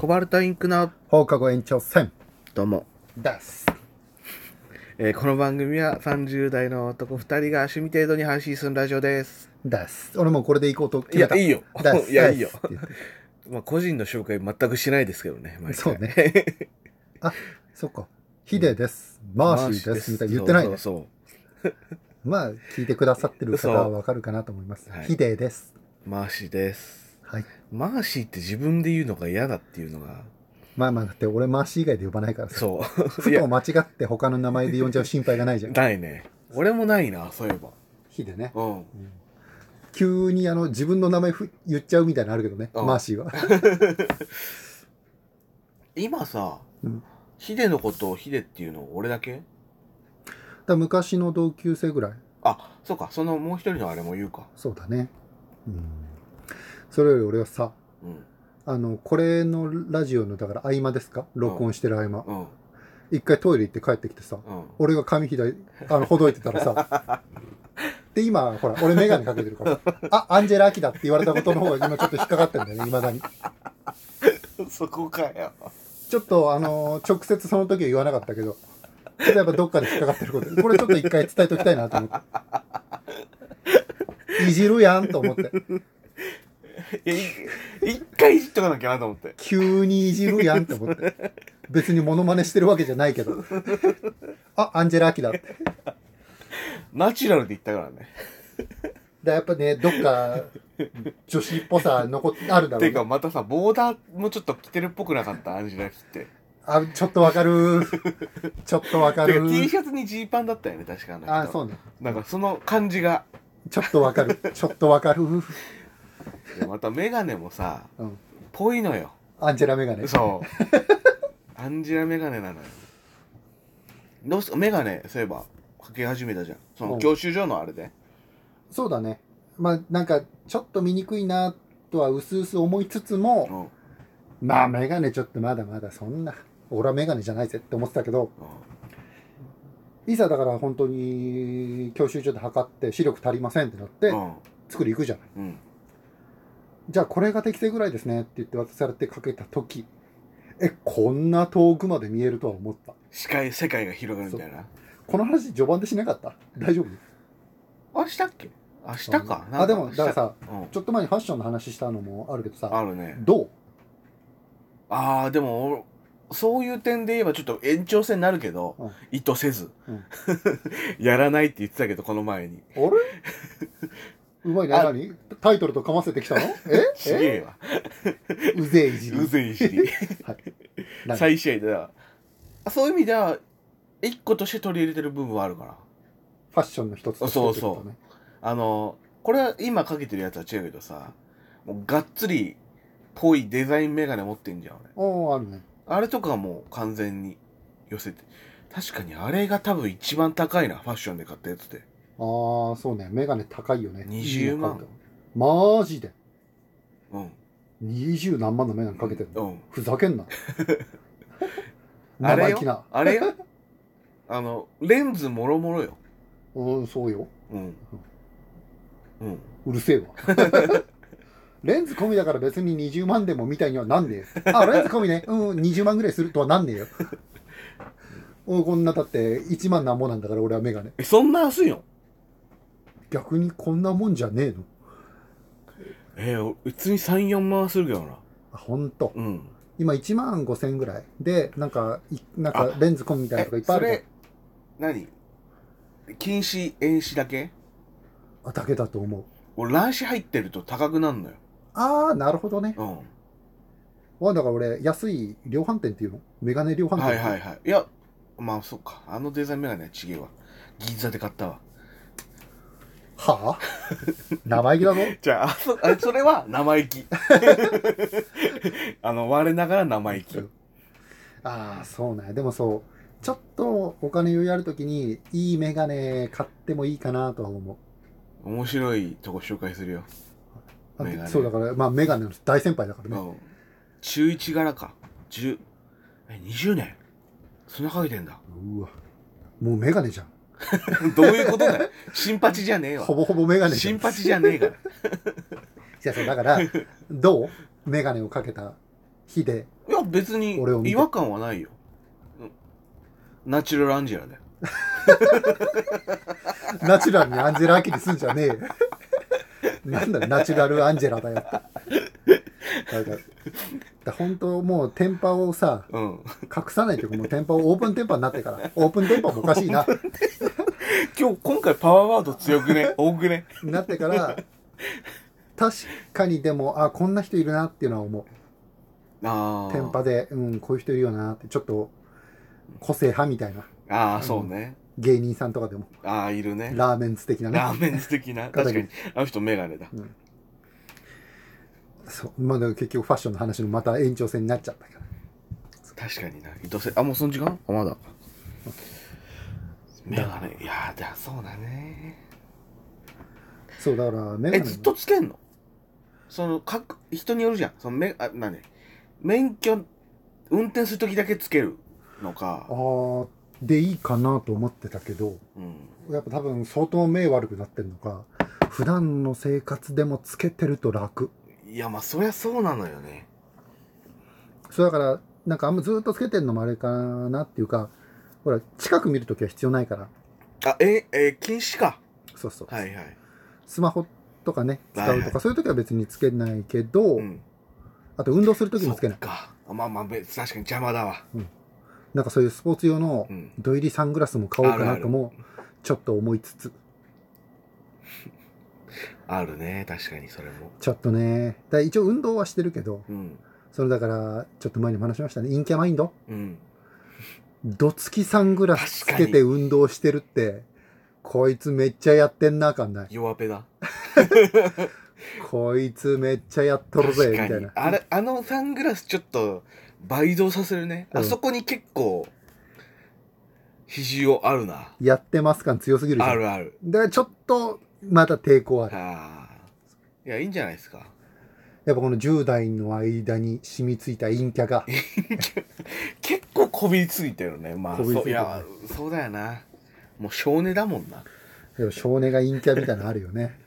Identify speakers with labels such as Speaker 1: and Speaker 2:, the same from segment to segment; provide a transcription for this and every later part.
Speaker 1: コバルトインクの
Speaker 2: 放課後延長戦
Speaker 1: どうも、
Speaker 2: です。
Speaker 1: えーこの番組は30代の男2人が趣味程度に配信するラジオです
Speaker 2: です。俺もうこれで行こうと決
Speaker 1: い
Speaker 2: めた。
Speaker 1: やいいよ
Speaker 2: です
Speaker 1: いやいいよ
Speaker 2: ですって言って
Speaker 1: まあ個人の紹介全くしないですけどね毎回
Speaker 2: そうねあ、そっか。ヒデです。マーシーです。みたいな言ってないね。
Speaker 1: そうそう
Speaker 2: まあ、聞いてくださってる方
Speaker 1: そう
Speaker 2: はわかるかなと思います
Speaker 1: はい。
Speaker 2: ヒデです。
Speaker 1: そうマーシーです
Speaker 2: はい。
Speaker 1: マーシーって自分で言うのが嫌だっていうのが
Speaker 2: まあまあ、だって俺マーシー以外で呼ばないからさ。
Speaker 1: そう
Speaker 2: ふと間違って他の名前で呼んじゃう心配がないじゃん。
Speaker 1: ないね俺もないなそういえば
Speaker 2: ヒデね。
Speaker 1: うん
Speaker 2: 急にあの自分の名前ふ言っちゃうみたいなのあるけどね。
Speaker 1: うん
Speaker 2: マーシーは。
Speaker 1: 今さ、
Speaker 2: うん
Speaker 1: ヒデのことをヒデっていうの俺だけ？
Speaker 2: だ昔の同級生ぐらい。
Speaker 1: あそうかそのもう一人のあれも言うか
Speaker 2: そうだね。うん。それより俺はさ、
Speaker 1: うん
Speaker 2: あの、これのラジオの、だから合間ですか？録音してる合間。
Speaker 1: うん
Speaker 2: 一回トイレ行って帰ってきてさ、
Speaker 1: うん
Speaker 2: 俺が髪左、あの、ほどいてたらさ、で、今、ほら、俺メガネかけてるから、あ、アンジェラ・アキだって言われたことの方が今ちょっと引っかかってんだよね、未だに。
Speaker 1: そこかよ
Speaker 2: ちょっと、あの直接その時は言わなかったけど、ちょっとやっぱどっかで引っかかってること、これちょっと一回伝えておきたいなと思って。いじるやんと思って。
Speaker 1: いやい一回いじっとかなきゃなと思って
Speaker 2: 急にいじるやんって思って。別にモノマネしてるわけじゃないけど。あ、アンジェラ・アキだって。
Speaker 1: ナチュラルで言ったからね
Speaker 2: でやっぱね、どっか女子っぽさ残ってあるだろうね
Speaker 1: ていうかまたさボーダーもちょっと着てるっぽくなかった？アンジェラキって
Speaker 2: あ、ちょっとわかる。ちょっとわかる
Speaker 1: てか。T シャツにジーパンだったよね確かあ、
Speaker 2: そうね。
Speaker 1: なんかその感じが
Speaker 2: ちょっとわかる。ちょっとわかる。
Speaker 1: でまたメガネもさ
Speaker 2: うん。
Speaker 1: ぽいのよ。
Speaker 2: アンジェラメガネ。
Speaker 1: そう。アンジェラメガネなのよ。どうすメガネそういえばかけ始めたじゃん。その
Speaker 2: うん。
Speaker 1: 教習所のあれで。
Speaker 2: そうだね。まあ、なんか、ちょっと見にくいなとはうすうす思いつつ
Speaker 1: う
Speaker 2: も、
Speaker 1: ん。
Speaker 2: まあ、メガネちょっとまだまだそんな、俺はメガネじゃないぜって思ってたけど、いざだから本当に教習所で測って視力足りませんってなって
Speaker 1: う、ん。
Speaker 2: 作り行くじゃない。
Speaker 1: うん
Speaker 2: じゃあこれが適正ぐらいですねって言って渡されてかけた時えこんな遠くまで見えるとは思った。
Speaker 1: 視界世界が広がるみたいな。
Speaker 2: この話序盤でしなかった？大丈夫？
Speaker 1: あしたっけ？あしたか
Speaker 2: あでもだからさ
Speaker 1: うん。
Speaker 2: ちょっと前にファッションの話したのもあるけどさ。
Speaker 1: あるね。
Speaker 2: どう？
Speaker 1: ああでもそういう点で言えばちょっと延長戦になるけど、
Speaker 2: うん。
Speaker 1: 意図せず、
Speaker 2: うん。
Speaker 1: やらないって言ってたけどこの前に。
Speaker 2: あれ？うまいね。
Speaker 1: あ
Speaker 2: 何？タイトルとかませてきたの？
Speaker 1: ち げ
Speaker 2: え
Speaker 1: えわ。
Speaker 2: え？うぜえいじり。
Speaker 1: うぜいしり。
Speaker 2: はい。何？
Speaker 1: 再試合ではそういう意味では一個として取り入れてる部分はあるから
Speaker 2: ファッションの一つとして
Speaker 1: そう
Speaker 2: ってことね。
Speaker 1: あのこれは今かけてるやつは違うけどさもうがっつりぽいデザインメガネ持ってんじゃん俺。
Speaker 2: おおあるね。
Speaker 1: あれとかはもう完全に寄せて。確かにあれが多分一番高いなファッションで買ったやつで
Speaker 2: ああそうね。メガネ高いよね。
Speaker 1: 20万。
Speaker 2: マジで。
Speaker 1: うん。
Speaker 2: 二十何万のメガネかけてるの、
Speaker 1: うん。
Speaker 2: ふざけんな。
Speaker 1: あれ
Speaker 2: 生意気な。
Speaker 1: よあれよ？あのレンズもろもろよ。
Speaker 2: うんそうよ。
Speaker 1: うん。うん。
Speaker 2: うるせえわ。レンズ込みだから別に20万でもみたいにはなんねえ。よあレンズ込みね。うん20万ぐらいするとはなんねえよ。おこんなだって1万なんぼなんだから俺はメガネ
Speaker 1: えそんな安いの？
Speaker 2: 逆にこんなもんじゃねえの？
Speaker 1: えー、普通に34万はするけどな。
Speaker 2: あほんと？
Speaker 1: うん。
Speaker 2: 今1万5千ぐらい。でなんかいなんかレンズ込みみたいなのとかいっぱいあるじゃん。
Speaker 1: それ何？近視遠視だけ？
Speaker 2: あだけだと思う。
Speaker 1: 俺乱視入ってると高くなるのよ。
Speaker 2: ああなるほどね。
Speaker 1: うん。
Speaker 2: わだから俺安い量販店っていうの？メガネ量販店
Speaker 1: はいはいはい。いやまあそっか。あのデザインメガネはちげえわ。銀座で買ったわ
Speaker 2: はあ？生意気だぞ
Speaker 1: じゃああそ あそれは生意気。あの我ながら生意気。
Speaker 2: ああそうね。でもそうちょっとお金余裕ある時にいいメガネ買ってもいいかなとは思う。
Speaker 1: 面白いとこ紹介するよ、
Speaker 2: そうだからまあメガネの大先輩だからね。
Speaker 1: うん。中1柄か。10え20年？そんなかけてんだ。
Speaker 2: うわ。もうメガネじゃん
Speaker 1: どういうことだよ。新八じゃねえわ。
Speaker 2: ほぼほぼメガネじゃん。
Speaker 1: 新八じゃねえから。
Speaker 2: いやそうだからどうメガネをかけた日で
Speaker 1: いや別に
Speaker 2: 俺を見て？
Speaker 1: 違和感はないよ。うんナチュラルアンジェラだよ。
Speaker 2: ナチュラルにアンジェラ・アキにすんじゃねえ。よなんだよナチュラルアンジェラだよって。だからだ本当もうテンパをさ
Speaker 1: うん。
Speaker 2: 隠さないというかもうテンパをオープンテンパになってからオープンテンパもおかしいな。
Speaker 1: 今日今回パワーワード強くね？多くね？
Speaker 2: なってから確かにでもあこんな人いるなっていうのは思う。
Speaker 1: ああ
Speaker 2: テンパでうんこういう人いるよなってちょっと個性派みたいな。
Speaker 1: ああそうね、
Speaker 2: 芸人さんとかでも。
Speaker 1: ああいるね。
Speaker 2: ラーメンズ的なね。
Speaker 1: ラーメン素敵な。確かに。あの人メガネだ
Speaker 2: そう。まあだから結局ファッションの話のまた延長線になっちゃったから。
Speaker 1: 確かにな。伊藤せあもうその時間？あまだメガネいやーだそうだね。
Speaker 2: そうだからメガネ
Speaker 1: えずっとつけんの？その各人によるじゃん。そのめあ何免許運転する時だけつけるのか。
Speaker 2: あーでいいかなと思ってたけど
Speaker 1: うん。
Speaker 2: やっぱ多分相当目悪くなってるのか普段の生活でもつけてると楽
Speaker 1: いやまあそりゃそうなのよね。
Speaker 2: そうだからなんかあんまずっとつけてるのもあれかなっていうかほら近く見るときは必要ないから。
Speaker 1: あええ禁止か。
Speaker 2: そうそう、
Speaker 1: はいはい。
Speaker 2: スマホとかね使うとか、
Speaker 1: はいはい。
Speaker 2: そういう時は別につけないけど、
Speaker 1: うん。
Speaker 2: あと運動する時もつけない。
Speaker 1: か。あまあまあ別確かに邪魔だわ。
Speaker 2: なんかそういうスポーツ用の
Speaker 1: うん。
Speaker 2: 土入りサングラスも買おうかなともちょっと思いつつ
Speaker 1: あるね。確かにそれも。
Speaker 2: ちょっとね。だ一応運動はしてるけど
Speaker 1: うん。
Speaker 2: それだからちょっと前にも話しましたね。陰キャマインド？
Speaker 1: うん。
Speaker 2: どつきサングラスつけて運動してるってこいつめっちゃやってんな感ない。
Speaker 1: 弱ペだ。
Speaker 2: こいつめっちゃやっとるぜみたいな。
Speaker 1: あれあのサングラスちょっと倍増させるね、
Speaker 2: うん。
Speaker 1: あそこに結構比重あるな。
Speaker 2: やってます感強すぎる
Speaker 1: あるある。
Speaker 2: だからちょっとまた抵抗ある。
Speaker 1: ああ。いやいいんじゃないですか。
Speaker 2: やっぱこの10代の間に染みついた陰キャが。
Speaker 1: 結構こびりついてるね。まあそういやそうだよな。もう少年だもんな。
Speaker 2: でも少年が陰キャみたいなのあるよね。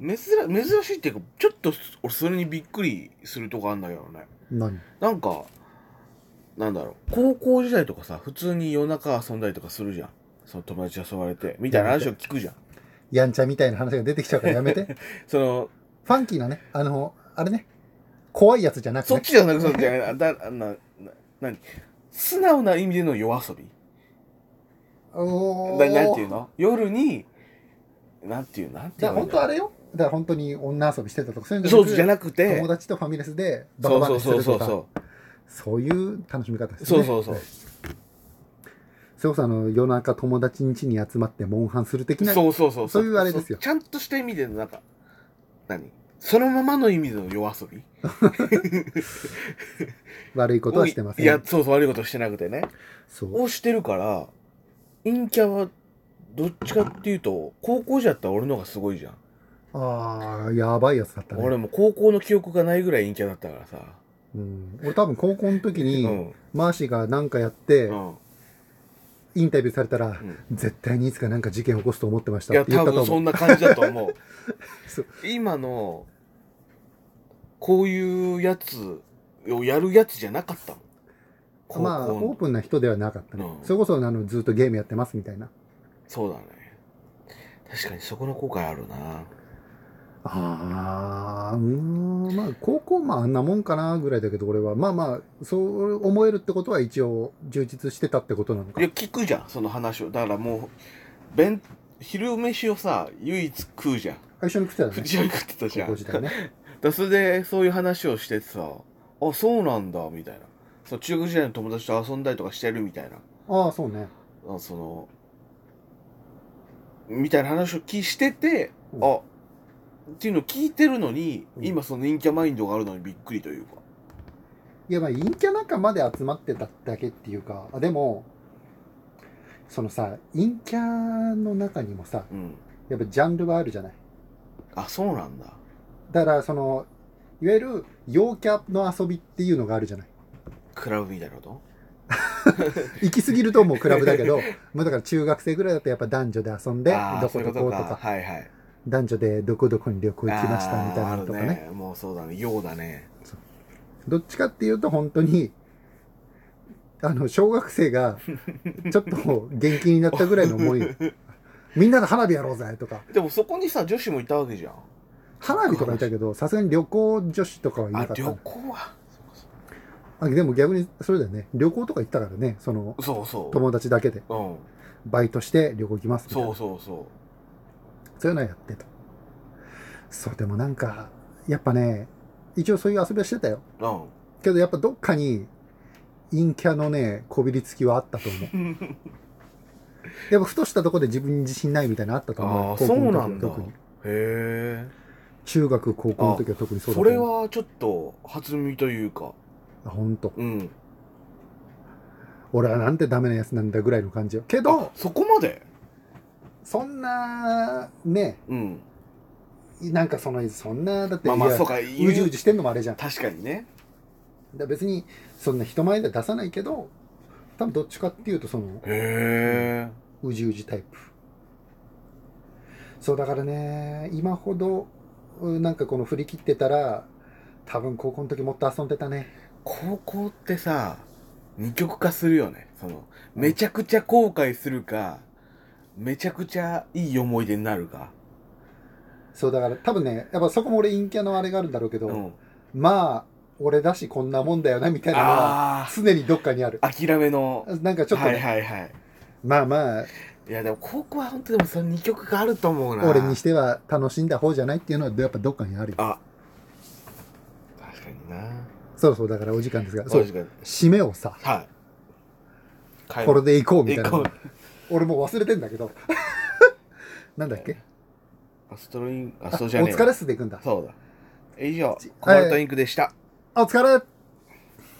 Speaker 1: 珍珍しいっていうかちょっと俺それにびっくりするとこあんだけどね。
Speaker 2: 何？
Speaker 1: なんかなんだろう。高校時代とかさ普通に夜中遊んだりとかするじゃん。その友達に誘われて。みたいな話を聞くじゃん
Speaker 2: やんちゃみたいな話が出てきちゃうからやめて。
Speaker 1: その
Speaker 2: ファンキーなねあのあれね。怖いやつじゃなくて、ね、
Speaker 1: そっちじゃなくそっちじゃない。だなな何？素直な意味での夜遊び？
Speaker 2: お
Speaker 1: ななんていう
Speaker 2: の？
Speaker 1: の夜になんていうなんていう
Speaker 2: だから本当あれよ。だから本当に女遊びしてたとかそういうの
Speaker 1: そうじゃなくて
Speaker 2: 友達とファミレスでバ
Speaker 1: そう
Speaker 2: カバ
Speaker 1: そうそうそう
Speaker 2: カするとか
Speaker 1: そ
Speaker 2: そういう楽しみ方ですね。
Speaker 1: そうそうそう
Speaker 2: それこそあの夜中友達ん家に集まってモンハンする的な
Speaker 1: そうそうそう
Speaker 2: そう。いうあれですよ。
Speaker 1: そちゃんとした意味でのなんか何？そのままの意味での夜遊び？
Speaker 2: 悪いことはしてません。
Speaker 1: いやそうそう悪いことしてなくてね。
Speaker 2: そう。
Speaker 1: をしてるから陰キャはどっちかっていうと高校時だったら俺の方がすごいじゃん、
Speaker 2: ああやばいやつだったね。
Speaker 1: 俺も高校の記憶がないぐらい陰キャだったからさ。
Speaker 2: うん、俺多分高校の時に、
Speaker 1: うん。
Speaker 2: マーシーが何かやって、
Speaker 1: うん
Speaker 2: インタビューされたら、
Speaker 1: ん。
Speaker 2: 絶対にいつかなんか事件起こすと思ってました
Speaker 1: いや
Speaker 2: って言ったと思う。
Speaker 1: 多分そんな感じだと思う。今のこういうやつをやるやつじゃなかったもん高校
Speaker 2: まあオープンな人ではなかったね、
Speaker 1: うん。
Speaker 2: それこそあのずっとゲームやってますみたいな。
Speaker 1: そうだね。確かにそこの後悔あるな
Speaker 2: ああうーんまあ高校まああんなもんかなぐらいだけど俺は。まあまあそう思えるってことは一応充実してたってことなのか。
Speaker 1: いや聞くじゃんその話を。だからもう弁昼飯をさ唯一食うじゃん。
Speaker 2: あ一緒に食ってたね。
Speaker 1: 一緒に食ってたじゃん。
Speaker 2: 高校時代ね。
Speaker 1: だそれでそういう話をしててさあそうなんだみたいな。その中学時代の友達と遊んだりとかしてるみたいな。
Speaker 2: ああそうね。
Speaker 1: あそのみたいな話を聞してて、
Speaker 2: うん。
Speaker 1: あっていうのを聞いてるのに、
Speaker 2: うん。
Speaker 1: 今その陰キャマインドがあるのにびっくりというか。
Speaker 2: いやまあ陰キャ仲間で集まってただけっていうかあでもそのさ陰キャの中にもさ
Speaker 1: うん。
Speaker 2: やっぱジャンルはあるじゃない。
Speaker 1: あそうなんだ。
Speaker 2: だからそのいわゆる陽キャの遊びっていうのがあるじゃない。
Speaker 1: クラブみたいなこと？
Speaker 2: 行き過ぎるともうクラブだけど まあだから中学生ぐらいだとやっぱ男女で遊んで
Speaker 1: あー
Speaker 2: どこどことか。
Speaker 1: はいはい
Speaker 2: 男女でどこどこに旅行行きましたみたいなのとか
Speaker 1: あーある
Speaker 2: ね。
Speaker 1: もうそうだね。ようだね。
Speaker 2: どっちかっていうと本当にあの小学生がちょっと元気になったぐらいの思い。みんなで花火やろうぜとか。
Speaker 1: でもそこにさ女子もいたわけじゃん。
Speaker 2: 花火とかいたけどさすがに旅行女子とかはいな
Speaker 1: あ
Speaker 2: かった。
Speaker 1: 旅行は。
Speaker 2: あでも逆にそれだよね。旅行とか行ったからねその
Speaker 1: そうそう。
Speaker 2: 友達だけで。
Speaker 1: うん。
Speaker 2: バイトして旅行行きますみたいな。
Speaker 1: そうそうそ
Speaker 2: そういうのやってたそうでもなんかやっぱね一応そういう遊びはしてたよ。
Speaker 1: ううん。
Speaker 2: けどやっぱどっかに陰キャのねこびりつきはあったと思う。やっぱふとしたとこで自分に自信ないみたいなのあったと思う。
Speaker 1: あそうなんだ。へえ
Speaker 2: 中学高校の時は特にそうだ
Speaker 1: それはちょっと初耳というか。
Speaker 2: あ本当。
Speaker 1: うん。
Speaker 2: 俺はなんてダメなやつなんだぐらいの感じよ。けど
Speaker 1: あそこまで？
Speaker 2: そんなね
Speaker 1: うん。
Speaker 2: なんかそのそんなだって、
Speaker 1: まあまあそうか
Speaker 2: うじうじしてんのもあれじゃん。だか
Speaker 1: 確かにね。
Speaker 2: ら別にそんな人前では出さないけど多分どっちかっていうとその
Speaker 1: へえ
Speaker 2: うじうじタイプ。そうだからね今ほどうんなんかこの振り切ってたら多分高校の時もっと遊んでたね。
Speaker 1: 高校ってさ二極化するよね。そのめちゃくちゃ後悔するかめちゃくちゃいい思い出になるか。
Speaker 2: そうだから多分ねやっぱそこも俺陰キャのあれがあるんだろうけど、
Speaker 1: うん。
Speaker 2: まあ俺だしこんなもんだよなみたいなのは
Speaker 1: あ
Speaker 2: 常にどっかにある。
Speaker 1: あ諦めの。
Speaker 2: なんかちょっとね、
Speaker 1: はいはいはい。
Speaker 2: まあまあ。
Speaker 1: いやでも高校は本当でもその二極化あると思うな。
Speaker 2: 俺にしては楽しんだ方じゃないっていうのはやっぱどっかにあるよ。
Speaker 1: あ。確かにな。
Speaker 2: そうそうだからお時間ですが。そう締めをさ
Speaker 1: はい。
Speaker 2: これで行こうみたいな俺もう忘れてんだけど。なんだっけ？
Speaker 1: アストロインアストロじゃねえわ。
Speaker 2: 疲れっすで行くんだ。
Speaker 1: そうだ。以上コバルトインクでした、
Speaker 2: あお疲れ